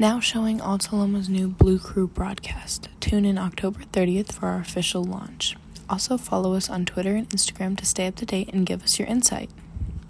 Now showing Alta Loma's new Blue Crew broadcast. Tune in October 30th for our official launch. Also, follow us on Twitter and Instagram to stay up to date and give us your insight.